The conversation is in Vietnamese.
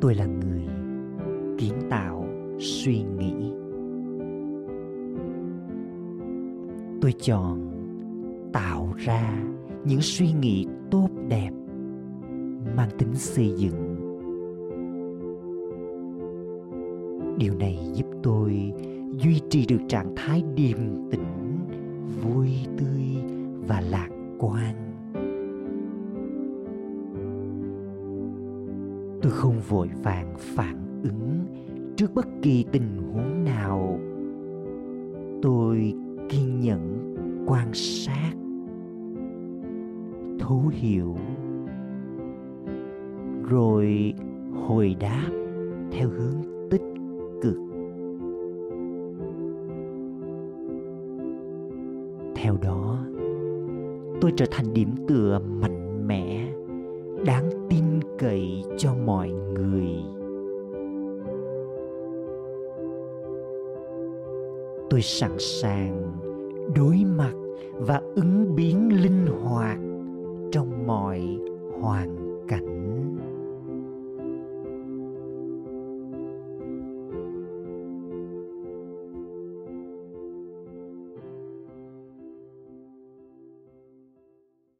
tôi là người kiến tạo suy nghĩ. Tôi chọn tạo ra những suy nghĩ tốt đẹp mang tính xây dựng. Điều này giúp tôi duy trì được trạng thái điềm tĩnh, vui tươi và lạc quan. Tôi không vội vàng phản ứng trước bất kỳ tình huống nào. Tôi kiên nhẫn quan sát, thấu hiểu, rồi hồi đáp theo hướng tích cực. Theo đó, tôi trở thành điểm tựa mạnh mẽ, đáng tin cậy cho mọi người tôi sẵn sàng đối mặt và ứng biến linh hoạt trong mọi hoàn cảnh.